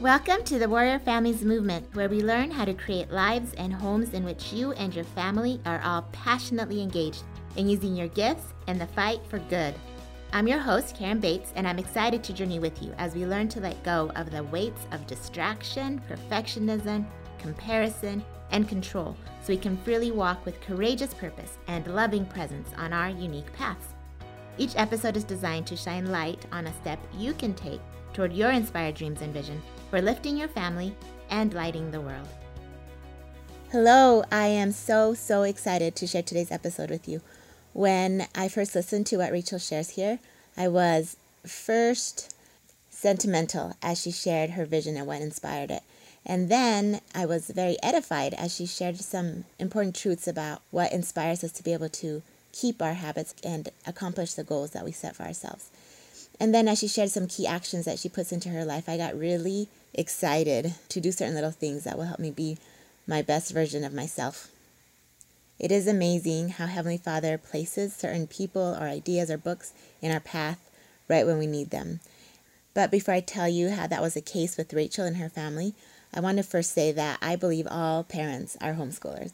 Welcome to the Warrior Families Movement, where we learn how to create lives and homes in which you and your family are all passionately engaged in using your gifts in the fight for good. I'm your host, Karen Bates, and I'm excited to journey with you as we learn to let go of the weights of distraction, perfectionism, comparison, and control so we can freely walk with courageous purpose and loving presence on our unique paths. Each episode is designed to shine light on a step you can take toward your inspired dreams and vision for lifting your family and lighting the world. Hello, I am so, so excited to share today's episode with you. When I first listened to what Rachel shares here, I was first sentimental as she shared her vision and what inspired it. And then I was very edified as she shared some important truths about what inspires us to be able to keep our habits and accomplish the goals that we set for ourselves. And then as she shared some key actions that she puts into her life, I got really excited to do certain little things that will help me be my best version of myself. It is amazing how Heavenly Father places certain people or ideas or books in our path right when we need them. But before I tell you how that was the case with Rachel and her family, I want to first say that I believe all parents are homeschoolers.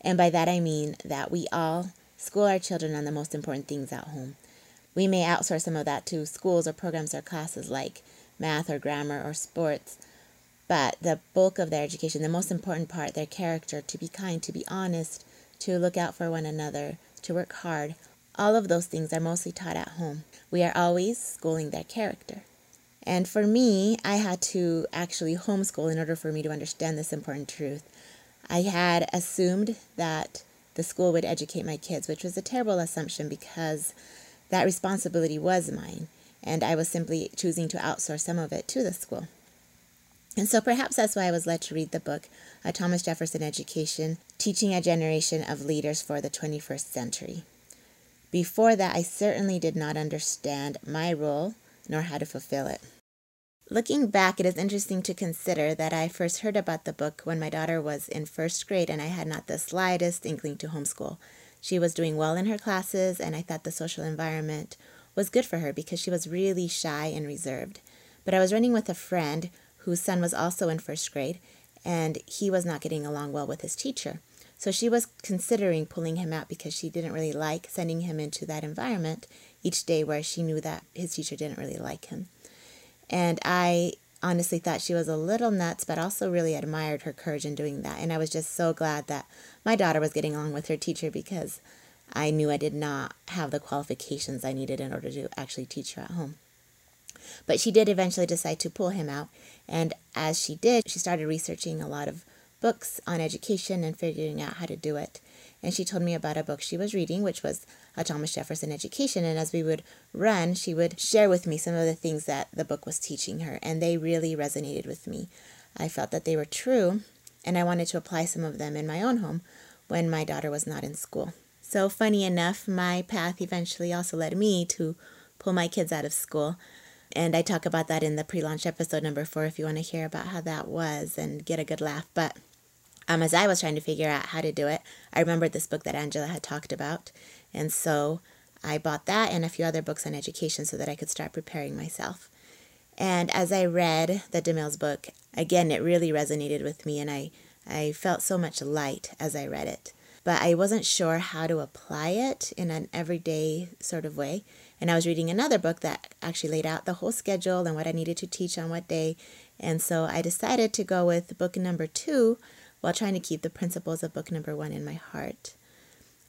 And by that I mean that we all school our children on the most important things at home. We may outsource some of that to schools or programs or classes like math or grammar or sports, but the bulk of their education, the most important part, their character, to be kind, to be honest, to look out for one another, to work hard, all of those things are mostly taught at home. We are always schooling their character. And for me, I had to actually homeschool in order for me to understand this important truth. I had assumed that the school would educate my kids, which was a terrible assumption because that responsibility was mine, and I was simply choosing to outsource some of it to the school. And so perhaps that's why I was led to read the book, A Thomas Jefferson Education Teaching a Generation of Leaders for the 21st Century. Before that, I certainly did not understand my role nor how to fulfill it. Looking back, it is interesting to consider that I first heard about the book when my daughter was in first grade and I had not the slightest inkling to homeschool. She was doing well in her classes, and I thought the social environment was good for her because she was really shy and reserved. But I was running with a friend whose son was also in first grade, and he was not getting along well with his teacher. So she was considering pulling him out because she didn't really like sending him into that environment each day where she knew that his teacher didn't really like him. And I honestly thought she was a little nuts, but also really admired her courage in doing that. And I was just so glad that my daughter was getting along with her teacher because I knew I did not have the qualifications I needed in order to actually teach her at home. But she did eventually decide to pull him out. And as she did, she started researching a lot of books on education and figuring out how to do it. And she told me about a book she was reading, which was a Thomas Jefferson Education. And as we would run, she would share with me some of the things that the book was teaching her. And they really resonated with me. I felt that they were true, and I wanted to apply some of them in my own home when my daughter was not in school. So, funny enough, my path eventually also led me to pull my kids out of school. And I talk about that in the pre launch episode number four if you want to hear about how that was and get a good laugh. But um, as I was trying to figure out how to do it, I remembered this book that Angela had talked about. And so I bought that and a few other books on education so that I could start preparing myself. And as I read the DeMille's book, again, it really resonated with me, and I, I felt so much light as I read it. But I wasn't sure how to apply it in an everyday sort of way. And I was reading another book that actually laid out the whole schedule and what I needed to teach on what day. And so I decided to go with book number two while trying to keep the principles of book number one in my heart.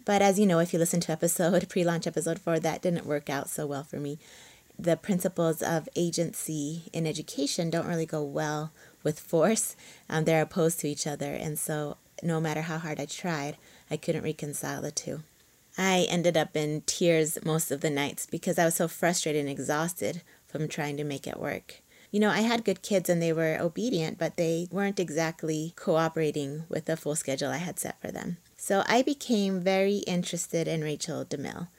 But as you know, if you listen to episode pre launch episode four, that didn't work out so well for me the principles of agency in education don't really go well with force. Um, they're opposed to each other. And so, no matter how hard I tried, I couldn't reconcile the two. I ended up in tears most of the nights because I was so frustrated and exhausted from trying to make it work. You know, I had good kids and they were obedient, but they weren't exactly cooperating with the full schedule I had set for them. So I became very interested in Rachel DeMille.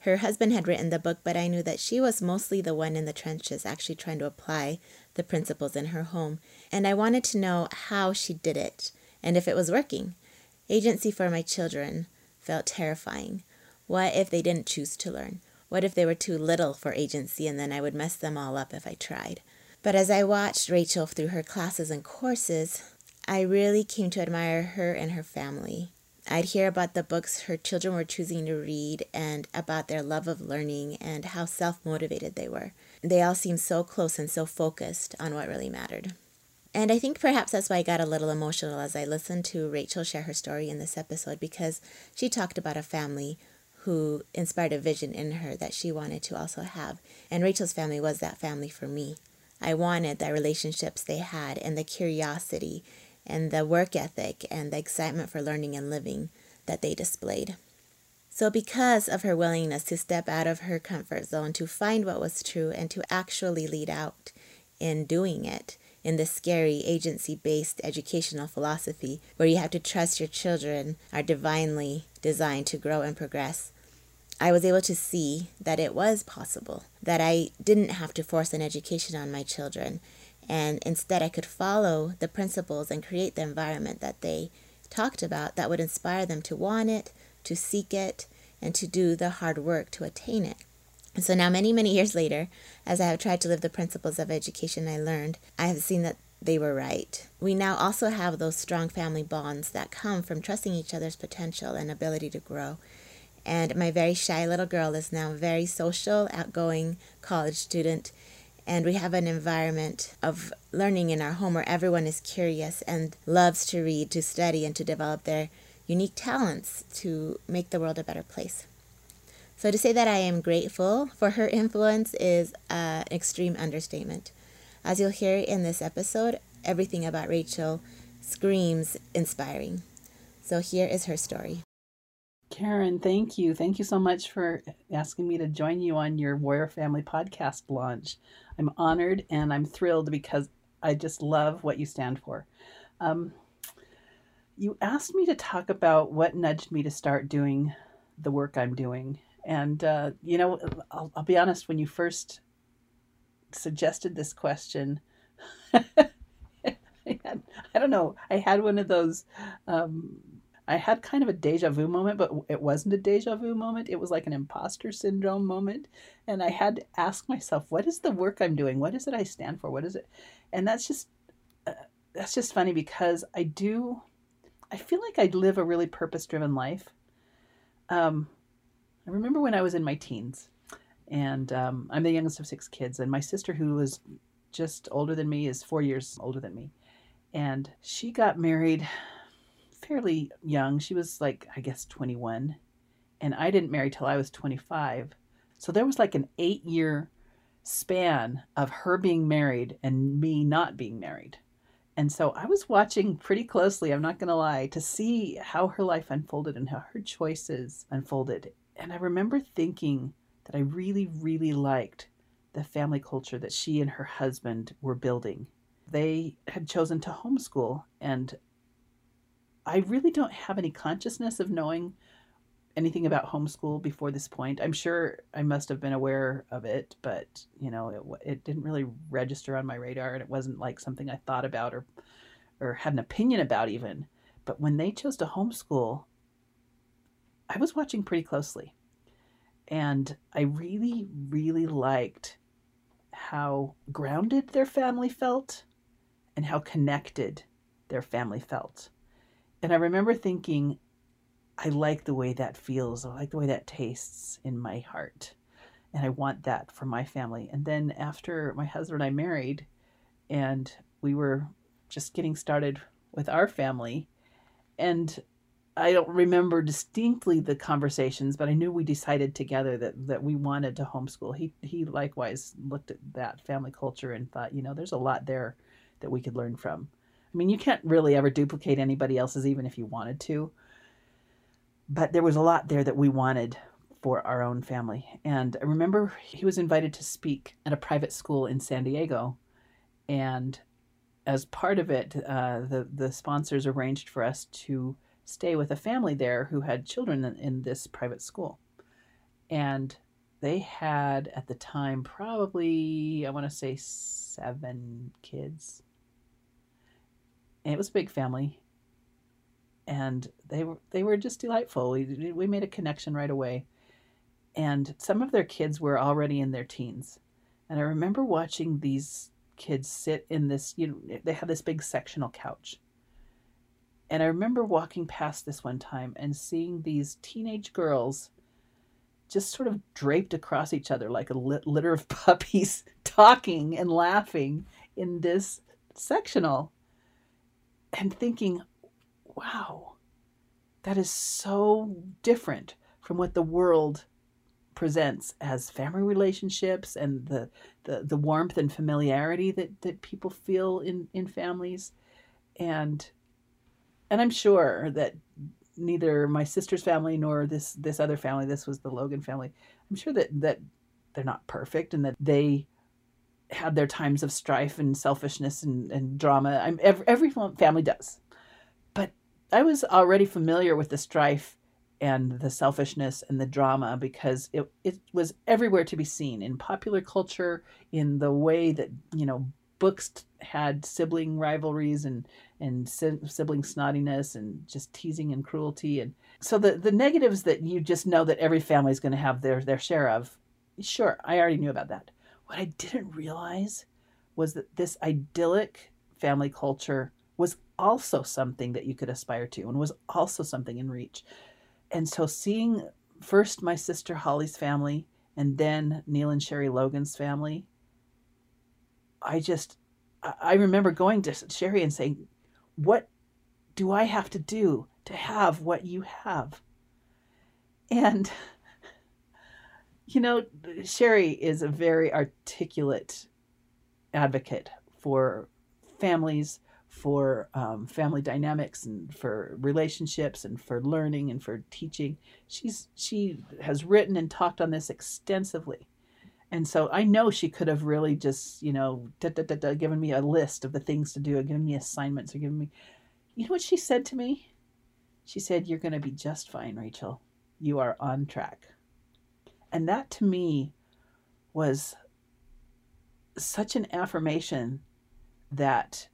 Her husband had written the book, but I knew that she was mostly the one in the trenches actually trying to apply the principles in her home. And I wanted to know how she did it and if it was working. Agency for my children felt terrifying. What if they didn't choose to learn? What if they were too little for agency and then I would mess them all up if I tried? But as I watched Rachel through her classes and courses, I really came to admire her and her family. I'd hear about the books her children were choosing to read and about their love of learning and how self motivated they were. They all seemed so close and so focused on what really mattered. And I think perhaps that's why I got a little emotional as I listened to Rachel share her story in this episode because she talked about a family who inspired a vision in her that she wanted to also have. And Rachel's family was that family for me. I wanted the relationships they had and the curiosity and the work ethic and the excitement for learning and living that they displayed. So, because of her willingness to step out of her comfort zone to find what was true and to actually lead out in doing it in this scary agency based educational philosophy where you have to trust your children are divinely designed to grow and progress, I was able to see that it was possible, that I didn't have to force an education on my children, and instead I could follow the principles and create the environment that they talked about that would inspire them to want it, to seek it, and to do the hard work to attain it. And so now, many, many years later, as I have tried to live the principles of education I learned, I have seen that they were right. We now also have those strong family bonds that come from trusting each other's potential and ability to grow. And my very shy little girl is now a very social, outgoing college student. And we have an environment of learning in our home where everyone is curious and loves to read, to study, and to develop their unique talents to make the world a better place. So, to say that I am grateful for her influence is an extreme understatement. As you'll hear in this episode, everything about Rachel screams inspiring. So, here is her story. Karen, thank you. Thank you so much for asking me to join you on your Warrior Family podcast launch. I'm honored and I'm thrilled because I just love what you stand for. Um, you asked me to talk about what nudged me to start doing the work I'm doing. And, uh, you know, I'll, I'll, be honest, when you first suggested this question, I, had, I don't know, I had one of those um, I had kind of a deja vu moment, but it wasn't a deja vu moment. It was like an imposter syndrome moment. And I had to ask myself, what is the work I'm doing? What is it I stand for? What is it? And that's just, uh, that's just funny because I do, I feel like I live a really purpose driven life. Um, I remember when I was in my teens, and um, I'm the youngest of six kids, and my sister, who was just older than me, is four years older than me. And she got married fairly young. She was like, I guess, 21. And I didn't marry till I was 25. So there was like an eight year span of her being married and me not being married. And so I was watching pretty closely, I'm not going to lie, to see how her life unfolded and how her choices unfolded. And I remember thinking that I really, really liked the family culture that she and her husband were building. They had chosen to homeschool, and I really don't have any consciousness of knowing anything about homeschool before this point. I'm sure I must have been aware of it, but you know, it, it didn't really register on my radar, and it wasn't like something I thought about or or had an opinion about even. But when they chose to homeschool, I was watching pretty closely, and I really, really liked how grounded their family felt and how connected their family felt. And I remember thinking, I like the way that feels. I like the way that tastes in my heart. And I want that for my family. And then after my husband and I married, and we were just getting started with our family, and I don't remember distinctly the conversations, but I knew we decided together that, that we wanted to homeschool. He he likewise looked at that family culture and thought, you know, there's a lot there that we could learn from. I mean, you can't really ever duplicate anybody else's, even if you wanted to. But there was a lot there that we wanted for our own family. And I remember he was invited to speak at a private school in San Diego. And as part of it, uh, the, the sponsors arranged for us to stay with a family there who had children in, in this private school. And they had at the time probably, I want to say, seven kids and it was a big family. And they were they were just delightful. We, we made a connection right away. And some of their kids were already in their teens. And i remember watching these kids sit in this, you know, they have this big sectional couch. And I remember walking past this one time and seeing these teenage girls just sort of draped across each other like a lit- litter of puppies, talking and laughing in this sectional, and thinking, wow, that is so different from what the world presents as family relationships and the, the, the warmth and familiarity that, that people feel in, in families. And and I'm sure that neither my sister's family nor this this other family, this was the Logan family, I'm sure that that they're not perfect and that they had their times of strife and selfishness and, and drama. I'm every, every family does. But I was already familiar with the strife and the selfishness and the drama because it, it was everywhere to be seen in popular culture, in the way that, you know, books had sibling rivalries and and sibling snottiness and just teasing and cruelty and so the the negatives that you just know that every family is going to have their their share of sure i already knew about that what i didn't realize was that this idyllic family culture was also something that you could aspire to and was also something in reach and so seeing first my sister holly's family and then neil and sherry logan's family I just, I remember going to Sherry and saying, What do I have to do to have what you have? And, you know, Sherry is a very articulate advocate for families, for um, family dynamics, and for relationships, and for learning, and for teaching. She's she has written and talked on this extensively. And so I know she could have really just, you know, da, da, da, da, given me a list of the things to do, or given me assignments, or given me. You know what she said to me? She said, You're going to be just fine, Rachel. You are on track. And that to me was such an affirmation that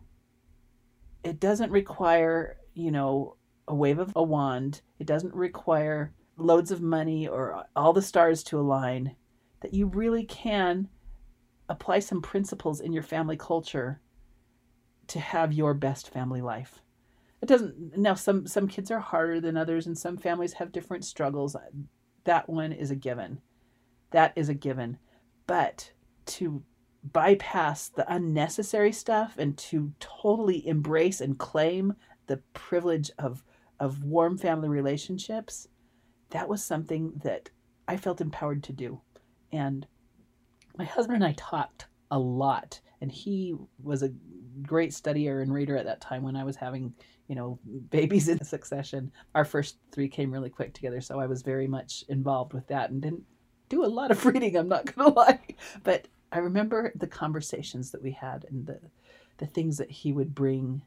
it doesn't require, you know, a wave of a wand. It doesn't require loads of money or all the stars to align that you really can apply some principles in your family culture to have your best family life. It doesn't now some some kids are harder than others and some families have different struggles. That one is a given. That is a given. But to bypass the unnecessary stuff and to totally embrace and claim the privilege of of warm family relationships, that was something that I felt empowered to do. And my husband and I talked a lot, and he was a great studier and reader at that time when I was having, you know, babies in succession. Our first three came really quick together, so I was very much involved with that and didn't do a lot of reading, I'm not going to lie. But I remember the conversations that we had and the the things that he would bring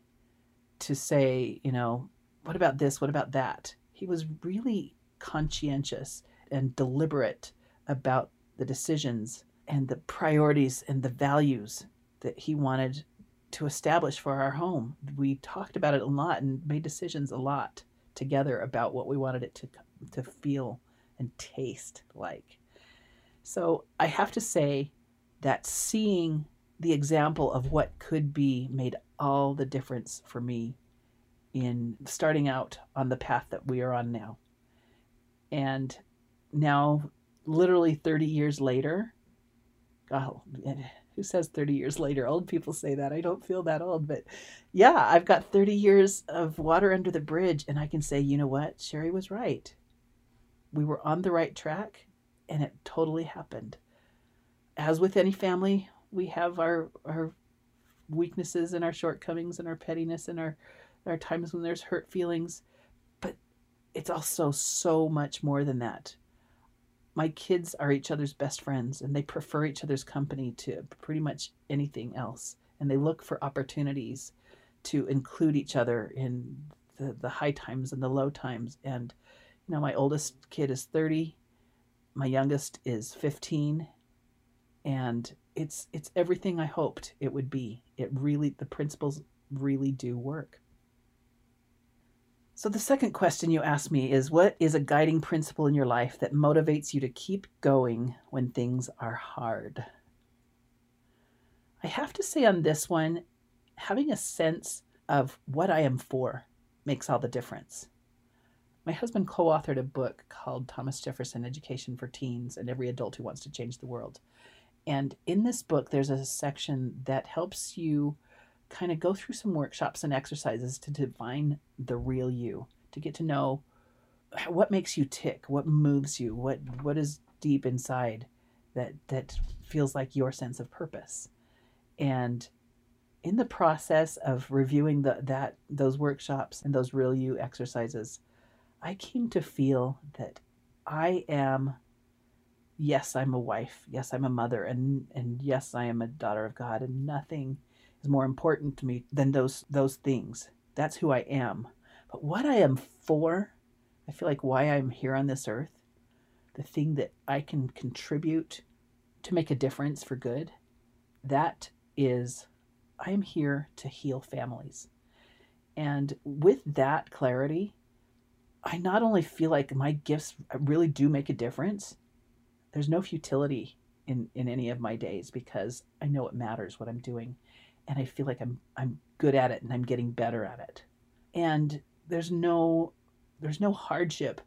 to say, you know, what about this? What about that? He was really conscientious and deliberate about the decisions and the priorities and the values that he wanted to establish for our home. We talked about it a lot and made decisions a lot together about what we wanted it to to feel and taste like. So I have to say that seeing the example of what could be made all the difference for me in starting out on the path that we are on now. And now literally 30 years later. Oh, who says 30 years later? Old people say that. I don't feel that old, but yeah, I've got 30 years of water under the bridge, and I can say, you know what? Sherry was right. We were on the right track, and it totally happened. As with any family, we have our, our weaknesses and our shortcomings and our pettiness and our, our times when there's hurt feelings, but it's also so much more than that my kids are each other's best friends and they prefer each other's company to pretty much anything else. And they look for opportunities to include each other in the, the high times and the low times. And, you know, my oldest kid is 30, my youngest is 15. And it's it's everything I hoped it would be. It really the principles really do work. So, the second question you asked me is What is a guiding principle in your life that motivates you to keep going when things are hard? I have to say on this one, having a sense of what I am for makes all the difference. My husband co authored a book called Thomas Jefferson Education for Teens and Every Adult Who Wants to Change the World. And in this book, there's a section that helps you kind of go through some workshops and exercises to define the real you, to get to know what makes you tick, what moves you, what what is deep inside that that feels like your sense of purpose. And in the process of reviewing the, that those workshops and those real you exercises, I came to feel that I am yes, I'm a wife, yes, I'm a mother, and and yes, I am a daughter of God, and nothing is more important to me than those those things. That's who I am. But what I am for, I feel like why I'm here on this earth, the thing that I can contribute to make a difference for good, that is I am here to heal families. And with that clarity, I not only feel like my gifts really do make a difference, there's no futility in, in any of my days because I know it matters what I'm doing. And I feel like I'm I'm good at it and I'm getting better at it. And there's no there's no hardship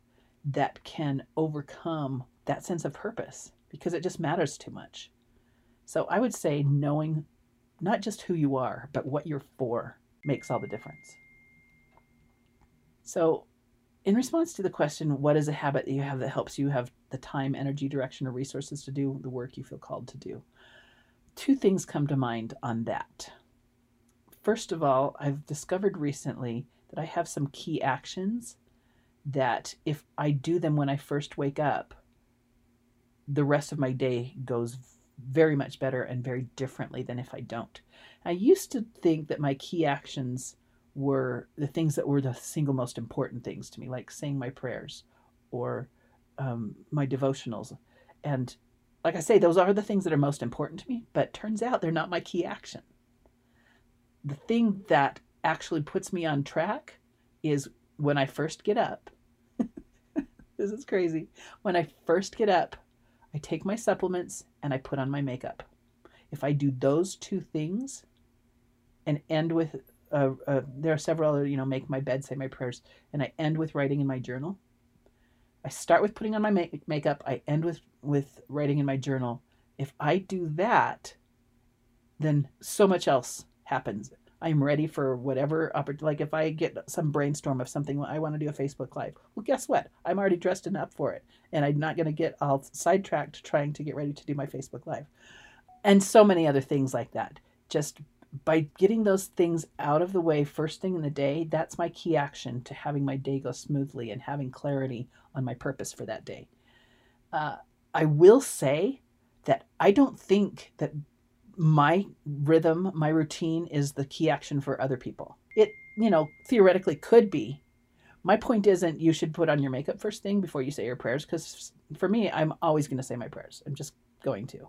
that can overcome that sense of purpose because it just matters too much. So I would say knowing not just who you are, but what you're for makes all the difference. So, in response to the question, what is a habit that you have that helps you have the time, energy, direction, or resources to do the work you feel called to do? Two things come to mind on that. First of all, I've discovered recently that I have some key actions that if I do them when I first wake up, the rest of my day goes very much better and very differently than if I don't. I used to think that my key actions were the things that were the single most important things to me, like saying my prayers or um, my devotionals. And like I say, those are the things that are most important to me, but turns out they're not my key action. The thing that actually puts me on track is when I first get up. this is crazy. When I first get up, I take my supplements and I put on my makeup. If I do those two things and end with, uh, uh, there are several other, you know, make my bed, say my prayers, and I end with writing in my journal. I start with putting on my make- makeup. I end with with writing in my journal. If I do that, then so much else happens. I'm ready for whatever opportunity. like if I get some brainstorm of something I want to do a Facebook live. Well, guess what? I'm already dressed enough for it, and I'm not going to get all sidetracked trying to get ready to do my Facebook live, and so many other things like that. Just by getting those things out of the way first thing in the day, that's my key action to having my day go smoothly and having clarity on my purpose for that day. Uh, I will say that I don't think that my rhythm, my routine is the key action for other people. It, you know, theoretically could be. My point isn't you should put on your makeup first thing before you say your prayers, because for me, I'm always going to say my prayers. I'm just going to.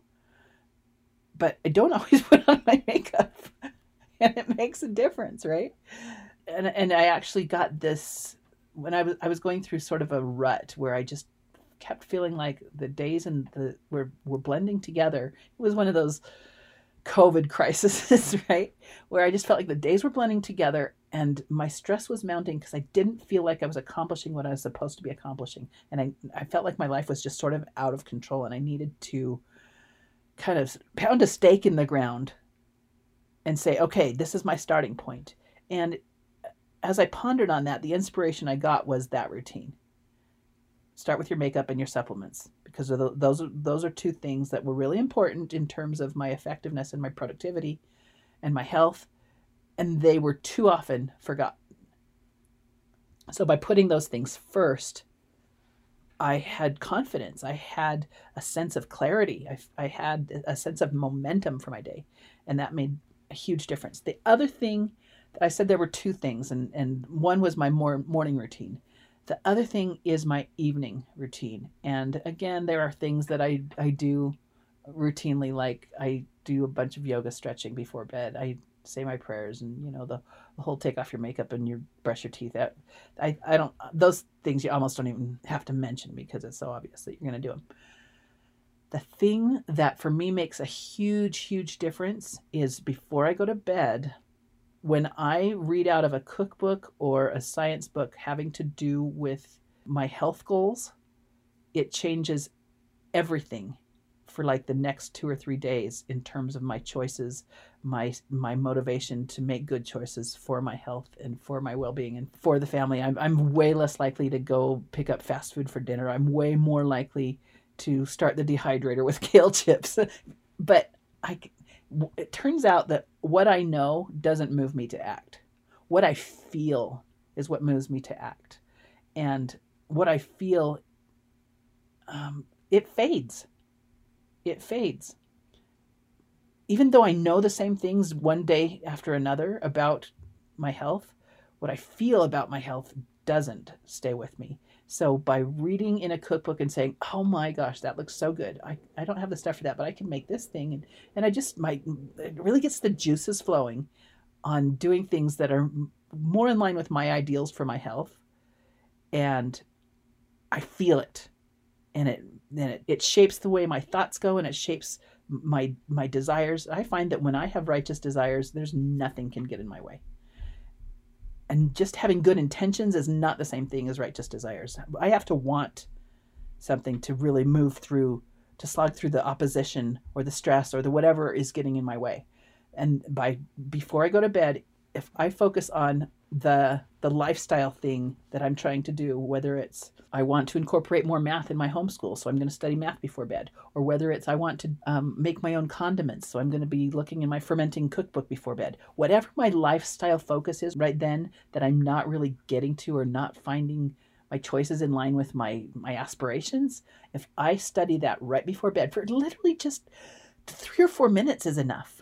But I don't always put on my makeup, and it makes a difference, right? And and I actually got this when I was I was going through sort of a rut where I just kept feeling like the days and the were were blending together. It was one of those COVID crises, right? Where I just felt like the days were blending together and my stress was mounting because I didn't feel like I was accomplishing what I was supposed to be accomplishing. And I, I felt like my life was just sort of out of control and I needed to kind of pound a stake in the ground and say, okay, this is my starting point. And as I pondered on that, the inspiration I got was that routine. Start with your makeup and your supplements because those are, those are two things that were really important in terms of my effectiveness and my productivity and my health, and they were too often forgotten. So by putting those things first, I had confidence. I had a sense of clarity. I, I had a sense of momentum for my day, and that made a huge difference. The other thing that I said there were two things, and, and one was my more morning routine. The other thing is my evening routine. And again, there are things that I, I do routinely, like I do a bunch of yoga stretching before bed. I say my prayers and, you know, the, the whole take off your makeup and you brush your teeth out. I, I don't, those things you almost don't even have to mention because it's so obvious that you're going to do them. The thing that for me makes a huge, huge difference is before I go to bed, when I read out of a cookbook or a science book having to do with my health goals, it changes everything for like the next two or three days in terms of my choices, my my motivation to make good choices for my health and for my well-being and for the family. I'm I'm way less likely to go pick up fast food for dinner. I'm way more likely to start the dehydrator with kale chips. but I it turns out that what I know doesn't move me to act. What I feel is what moves me to act. And what I feel um, it fades it fades. Even though I know the same things one day after another about my health, what I feel about my health doesn't stay with me. So by reading in a cookbook and saying, "Oh my gosh, that looks so good. I, I don't have the stuff for that, but I can make this thing." And and I just my it really gets the juices flowing on doing things that are more in line with my ideals for my health. And I feel it. And it then it, it shapes the way my thoughts go and it shapes my my desires i find that when i have righteous desires there's nothing can get in my way and just having good intentions is not the same thing as righteous desires. I have to want something to really move through to slog through the opposition or the stress or the whatever is getting in my way. And by before i go to bed if i focus on the the lifestyle thing that I'm trying to do, whether it's I want to incorporate more math in my homeschool, so I'm going to study math before bed, or whether it's I want to um, make my own condiments, so I'm going to be looking in my fermenting cookbook before bed. Whatever my lifestyle focus is right then that I'm not really getting to or not finding my choices in line with my my aspirations, if I study that right before bed for literally just three or four minutes is enough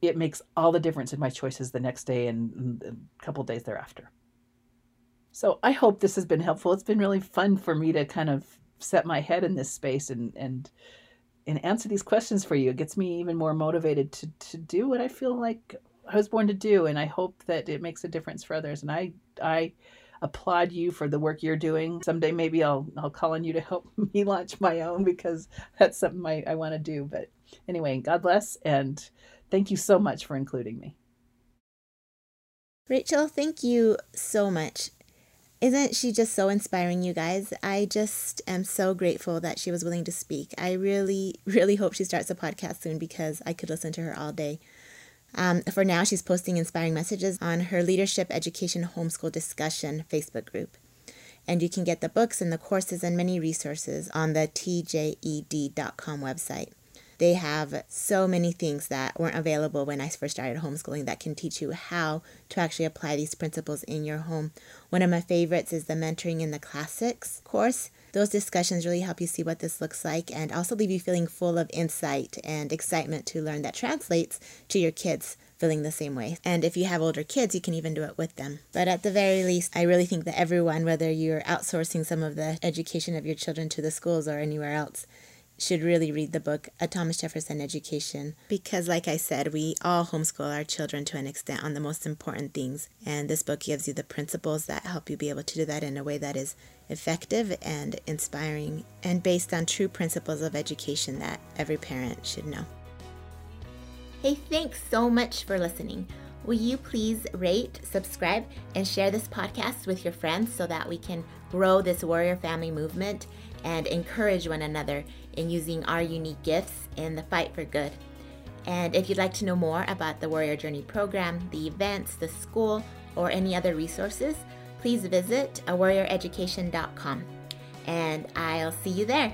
it makes all the difference in my choices the next day and, a couple days thereafter. So I hope this has been helpful. It's been really fun for me to kind of set my head in this space and and and answer these questions for you. It gets me even more motivated to to do what I feel like I was born to do, and I hope that it makes a difference for others. And I I applaud you for the work you're doing. Someday maybe I'll I'll call on you to help me launch my own because that's something I, I want to do. But anyway, God bless and Thank you so much for including me. Rachel, thank you so much. Isn't she just so inspiring, you guys? I just am so grateful that she was willing to speak. I really, really hope she starts a podcast soon because I could listen to her all day. Um, for now, she's posting inspiring messages on her Leadership Education Homeschool Discussion Facebook group. And you can get the books and the courses and many resources on the tjed.com website. They have so many things that weren't available when I first started homeschooling that can teach you how to actually apply these principles in your home. One of my favorites is the Mentoring in the Classics course. Those discussions really help you see what this looks like and also leave you feeling full of insight and excitement to learn that translates to your kids feeling the same way. And if you have older kids, you can even do it with them. But at the very least, I really think that everyone, whether you're outsourcing some of the education of your children to the schools or anywhere else, should really read the book A Thomas Jefferson Education because, like I said, we all homeschool our children to an extent on the most important things. And this book gives you the principles that help you be able to do that in a way that is effective and inspiring and based on true principles of education that every parent should know. Hey, thanks so much for listening. Will you please rate, subscribe, and share this podcast with your friends so that we can grow this warrior family movement and encourage one another in using our unique gifts in the fight for good. And if you'd like to know more about the Warrior Journey program, the events, the school, or any other resources, please visit warrioreducation.com. And I'll see you there.